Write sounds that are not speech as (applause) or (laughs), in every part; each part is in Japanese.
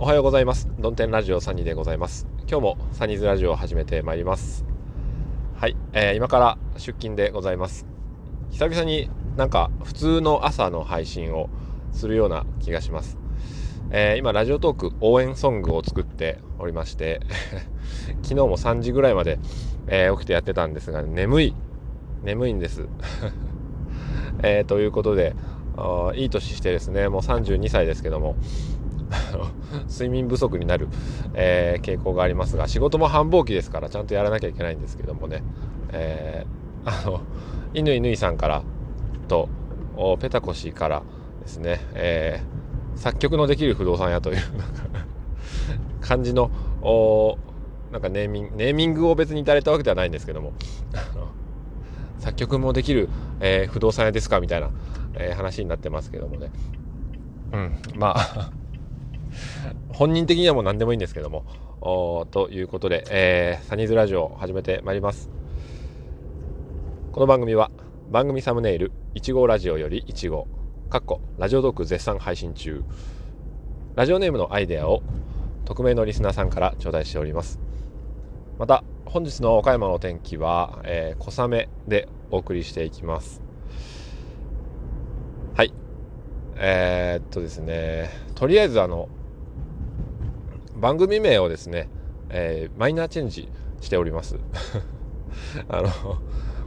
おはようございます。ドンテンラジオサニーでございます。今日もサニーズラジオを始めてまいります。はい、えー、今から出勤でございます。久々になんか普通の朝の配信をするような気がします。えー、今ラジオトーク応援ソングを作っておりまして (laughs) 昨日も3時ぐらいまで、えー、起きてやってたんですが眠い眠いんです (laughs) えー、ということでいい年してですねもう32歳ですけども (laughs) 睡眠不足になる、えー、傾向がありますが仕事も繁忙期ですからちゃんとやらなきゃいけないんですけどもね、えー、あの乾ぬいさんからとペタコシからですね、えー、作曲のできる不動産屋という感じのなんかネーミングネーミングを別にいただいたわけではないんですけども。作曲もできる、えー、不動産屋ですか？みたいな、えー、話になってますけどもね。うんまあ本人的にはもう何でもいいんですけども、ということで、えー、サニーズラジオを始めてまいります。この番組は番組サムネイル1号ラジオより1号、かっこラジオトーク絶賛配信中。ラジオネームのアイデアを匿名のリスナーさんから頂戴しております。また、本日の岡山の天気は、えー、小雨でお送りしていきます。はい。えー、っとですね、とりあえずあの、番組名をですね、えー、マイナーチェンジしております。(laughs) あの、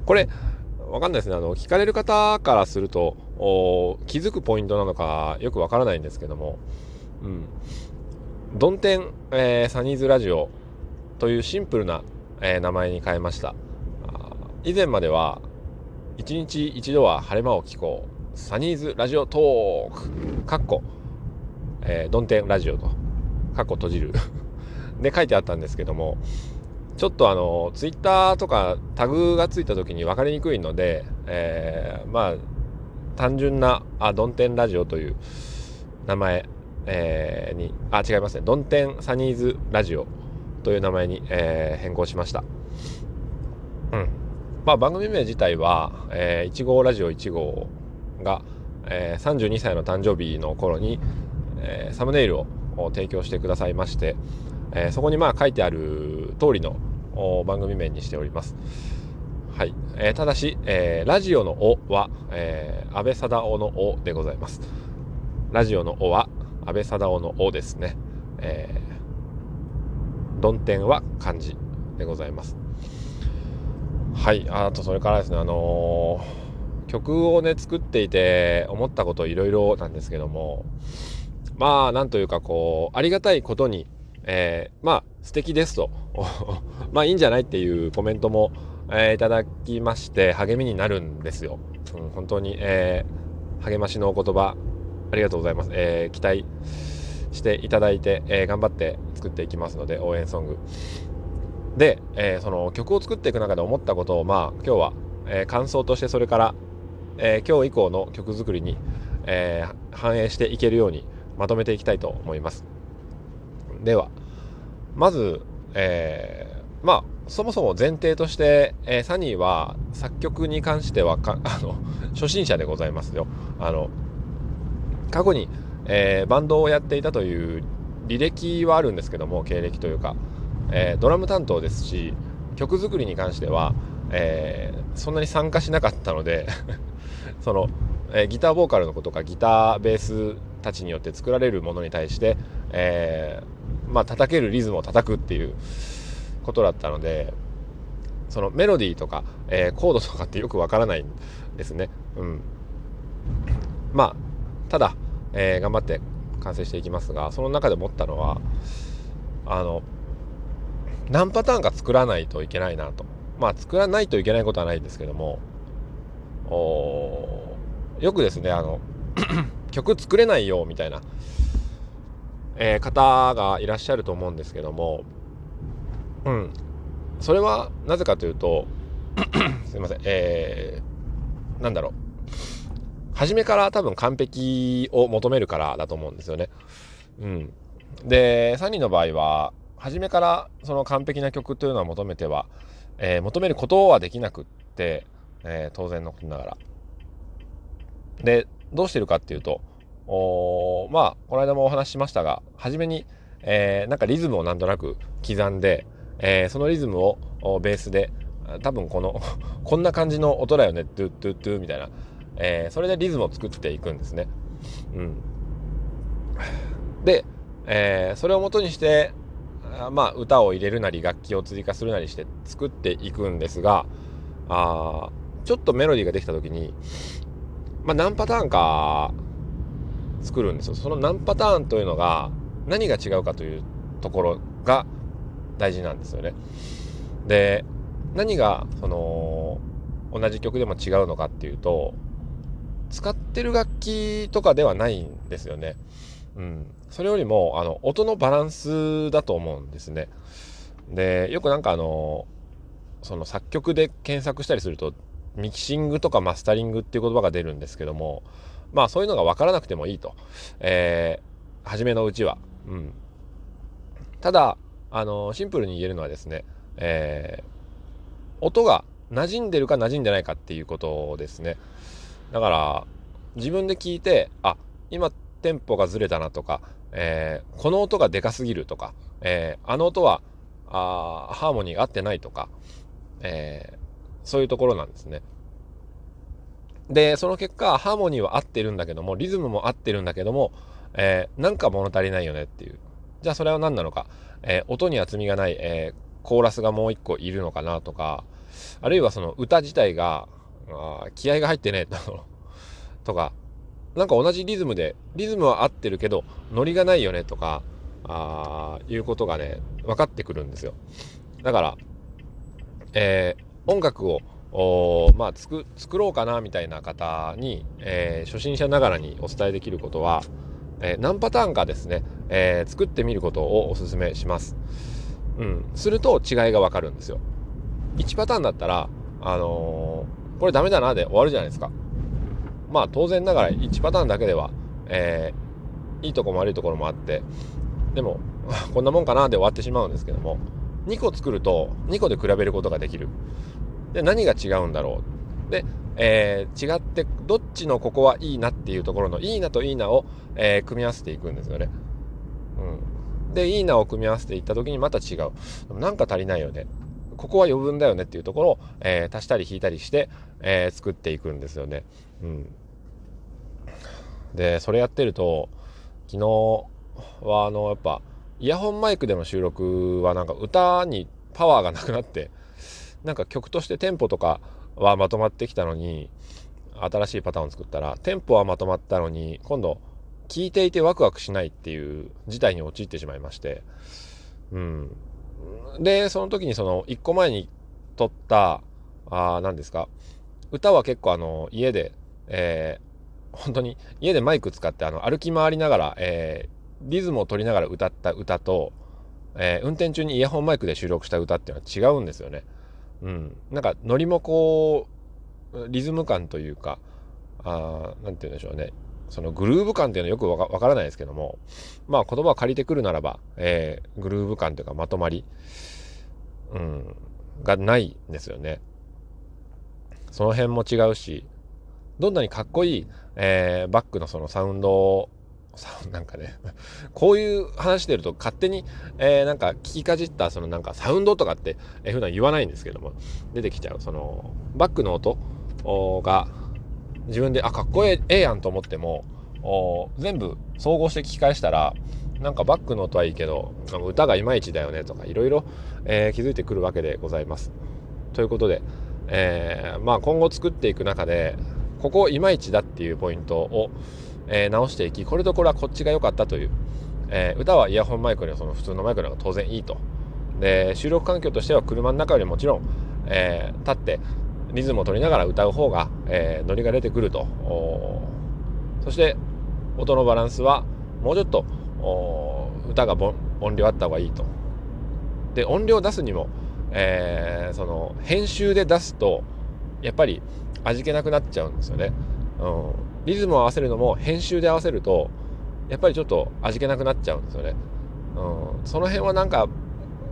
これ、わかんないですね。あの、聞かれる方からすると、気づくポイントなのかよくわからないんですけども、うん。ドンテン、えー、サニーズラジオというシンプルな、えー、名前に変えました。以前までは、一日一度は晴れ間を聞こう。サニーズラジオトーク。かっこ、えー、ドンテンラジオと過去閉じる。で書いてあったんですけどもちょっとあのツイッターとかタグがついた時に分かりにくいので、えー、まあ単純なあドンテンラジオという名前、えー、にあ違いますね。ドンテンサニーズラジオという名前に、えー、変更しました。うん。まあ番組名自体は、えー、1号ラジオ1号が、えー、32歳の誕生日の頃に、えー、サムネイルをを提供してくださいまして、えー、そこにまあ書いてある通りの番組名にしております。はい。えー、ただし、えー、ラジオの「お」は、えー、安倍貞夫の「お」でございます。ラジオの「お」は安倍貞夫の「お」ですね。えー、論点は漢字でございます。はい。あと、それからですね、あのー、曲をね、作っていて思ったこといろいろなんですけども、まあなんというかこうありがたいことに、えー、まあ素敵ですと。(laughs) まあいいんじゃないっていうコメントも、えー、いただきまして励みになるんですよ、うん、本当に、えー、励ましのお言葉ありがとうございます、えー、期待していただいて、えー、頑張って作っていきますので応援ソング。で、えー、その曲を作っていく中で思ったことをまあ今日は、えー、感想としてそれから、えー、今日以降の曲作りに、えー、反映していけるようにまとめていきたいと思います。では、まず、えー、まあ、そもそも前提として、えー、サニーは作曲に関してはか、(laughs) あの、初心者でございますよ。あの、過去に、えー、バンドをやっていたという履歴はあるんですけども、経歴というか、えー、ドラム担当ですし、曲作りに関しては、えー、そんなに参加しなかったので (laughs) その、えー、ギターボーカルの子とかギターベースたちによって作られるものに対して、えー、まあ叩けるリズムを叩くっていうことだったのでそのメロディーとか、えー、コードとかってよくわからないんですね。うん、まあただ、えー、頑張って完成していきますがその中で思ったのはあの何パターンか作らないといけないなとまあ作らないといけないことはないんですけどもおよくですねあの曲作れないよみたいな、えー、方がいらっしゃると思うんですけども。うん。それはなぜかというと (coughs) すいません。えー、なんだろう。初めから多分完璧を求めるからだと思うんですよね。うん、でサニーの場合は初めからその完璧な曲というのは求めては、えー、求めることはできなくって、えー、当然のことながら。でどうしてるかっていうとおまあこの間もお話ししましたが初めに、えー、なんかリズムをなんとなく刻んで、えー、そのリズムをベースで多分この (laughs) こんな感じの音だよねトゥトゥトゥみたいな、えー、それでリズムを作っていくんですね。うん、で、えー、それをもとにしてまあ歌を入れるなり楽器を追加するなりして作っていくんですがあちょっとメロディーができた時に、まあ、何パターンか作るんですよ。その何パターンというのが何が違うかというところが大事なんですよね。で何がその同じ曲でも違うのかっていうと使ってる楽器とかではないんですよね。うん、それよりもあの音のバランスだと思うんですね。でよくなんかあのその作曲で検索したりするとミキシングとかマスタリングっていう言葉が出るんですけどもまあそういうのが分からなくてもいいと、えー、初めのうちは。うん、ただあのシンプルに言えるのはですね、えー、音が馴染んでるか馴染んでないかっていうことですね。だから自分で聞いてあ今テンポがずれたなとか、えー、この音がでかすぎるとか、えー、あの音はあハーモニーが合ってないとか、えー、そういうところなんですね。で、その結果、ハーモニーは合ってるんだけども、リズムも合ってるんだけども、えー、なんか物足りないよねっていう。じゃあそれは何なのか。えー、音に厚みがない、えー、コーラスがもう一個いるのかなとか、あるいはその歌自体が、あ気合が入ってねえ (laughs) とか、なんか同じリズムで、リズムは合ってるけど、ノリがないよねとか、あいうことがね、分かってくるんですよ。だから、えー、音楽をおまあ作ろうかなみたいな方に、えー、初心者ながらにお伝えできることは、えー、何パターンかですね、えー、作ってみることをお勧めします。うん、すると違いがわかるんですよ。1パターンだったら、あの、これダメだなで終わるじゃないですか。まあ当然ながら1パターンだけでは、えー、いいとこも悪いところもあって、でも、(laughs) こんなもんかなで終わってしまうんですけども、2個作ると2個で比べることができる。で、何が違うんだろう。で、えー、違って、どっちのここはいいなっていうところのいいなといいなを、えー、組み合わせていくんですよね。うん。で、いいなを組み合わせていった時にまた違う。なんか足りないよね。ここは余分だよねっていうところを、えー、足したり引いたりして、えー、作っていくんですよね。うん。で、それやってると、昨日はあの、やっぱ、イヤホンマイクでの収録はなんか歌にパワーがなくなって、なんか曲としてテンポとかはまとまってきたのに新しいパターンを作ったらテンポはまとまったのに今度聴いていてワクワクしないっていう事態に陥ってしまいましてうん。でその時にその1個前に撮ったあ何ですか歌は結構あの家で、えー、本当に家でマイク使ってあの歩き回りながら、えー、リズムを取りながら歌った歌と、えー、運転中にイヤホンマイクで収録した歌っていうのは違うんですよね。うん、なんかノリもこうリズム感というかあなんて言うんでしょうねそのグルーヴ感っていうのはよくわからないですけどもまあ言葉を借りてくるならば、えー、グルーヴ感というかまとまり、うん、がないんですよね。その辺も違うしどんなにかっこいい、えー、バックのそのサウンドなんかね、(laughs) こういう話してると勝手に、えー、なんか聞きかじったそのなんかサウンドとかって、えー、普段言わないんですけども、出てきちゃう。そのバックの音が自分で、あ、かっこええやんと思っても、全部総合して聞き返したら、なんかバックの音はいいけど、歌がいまいちだよねとか、いろいろ、えー、気づいてくるわけでございます。ということで、えー、まあ今後作っていく中で、ここいまいちだっていうポイントを、えー、直していきこれとこれはこっちが良かったという、えー、歌はイヤホンマイクよりその普通のマイクの方が当然いいと。で収録環境としては車の中よりもちろん、えー、立ってリズムを取りながら歌う方が、えー、ノリが出てくると。そして音のバランスはもうちょっと歌が音量あった方がいいと。で音量を出すにも、えー、その編集で出すとやっぱり味気なくなっちゃうんですよね、うん、リズムを合わせるのも編集で合わせるとやっぱりちょっと味気なくなっちゃうんですよね。うん、その辺はなんか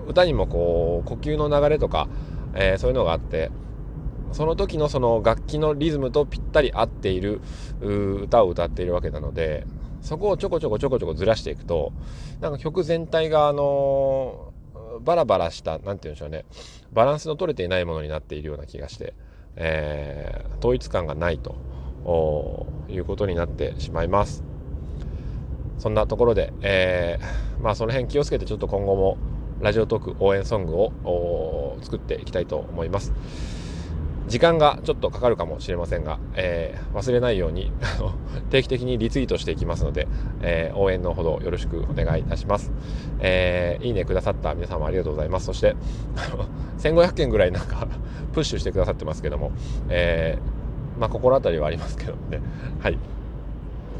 歌にもこう呼吸の流れとか、えー、そういうのがあってその時のその楽器のリズムとぴったり合っている歌を歌っているわけなのでそこをちょこちょこちょこちょこずらしていくとなんか曲全体があのバラバラした何て言うんでしょうねバランスの取れていないものになっているような気がして、えー、統一感がないということになってしまいます。そんなところで、えー、まあその辺気をつけてちょっと今後もラジオトーク応援ソングを作っていきたいと思います。時間がちょっとかかるかもしれませんが、えー、忘れないように (laughs) 定期的にリツイートしていきますので、えー、応援のほどよろしくお願いいたします。えー、いいねくださった皆様ありがとうございます。そして、(laughs) 1500件ぐらいなんか (laughs) プッシュしてくださってますけども、えまあ、心当たりはありますけどね。はい。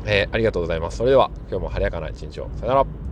えありがとうございます。それでは、今日も晴れやかな一日を。さよなら。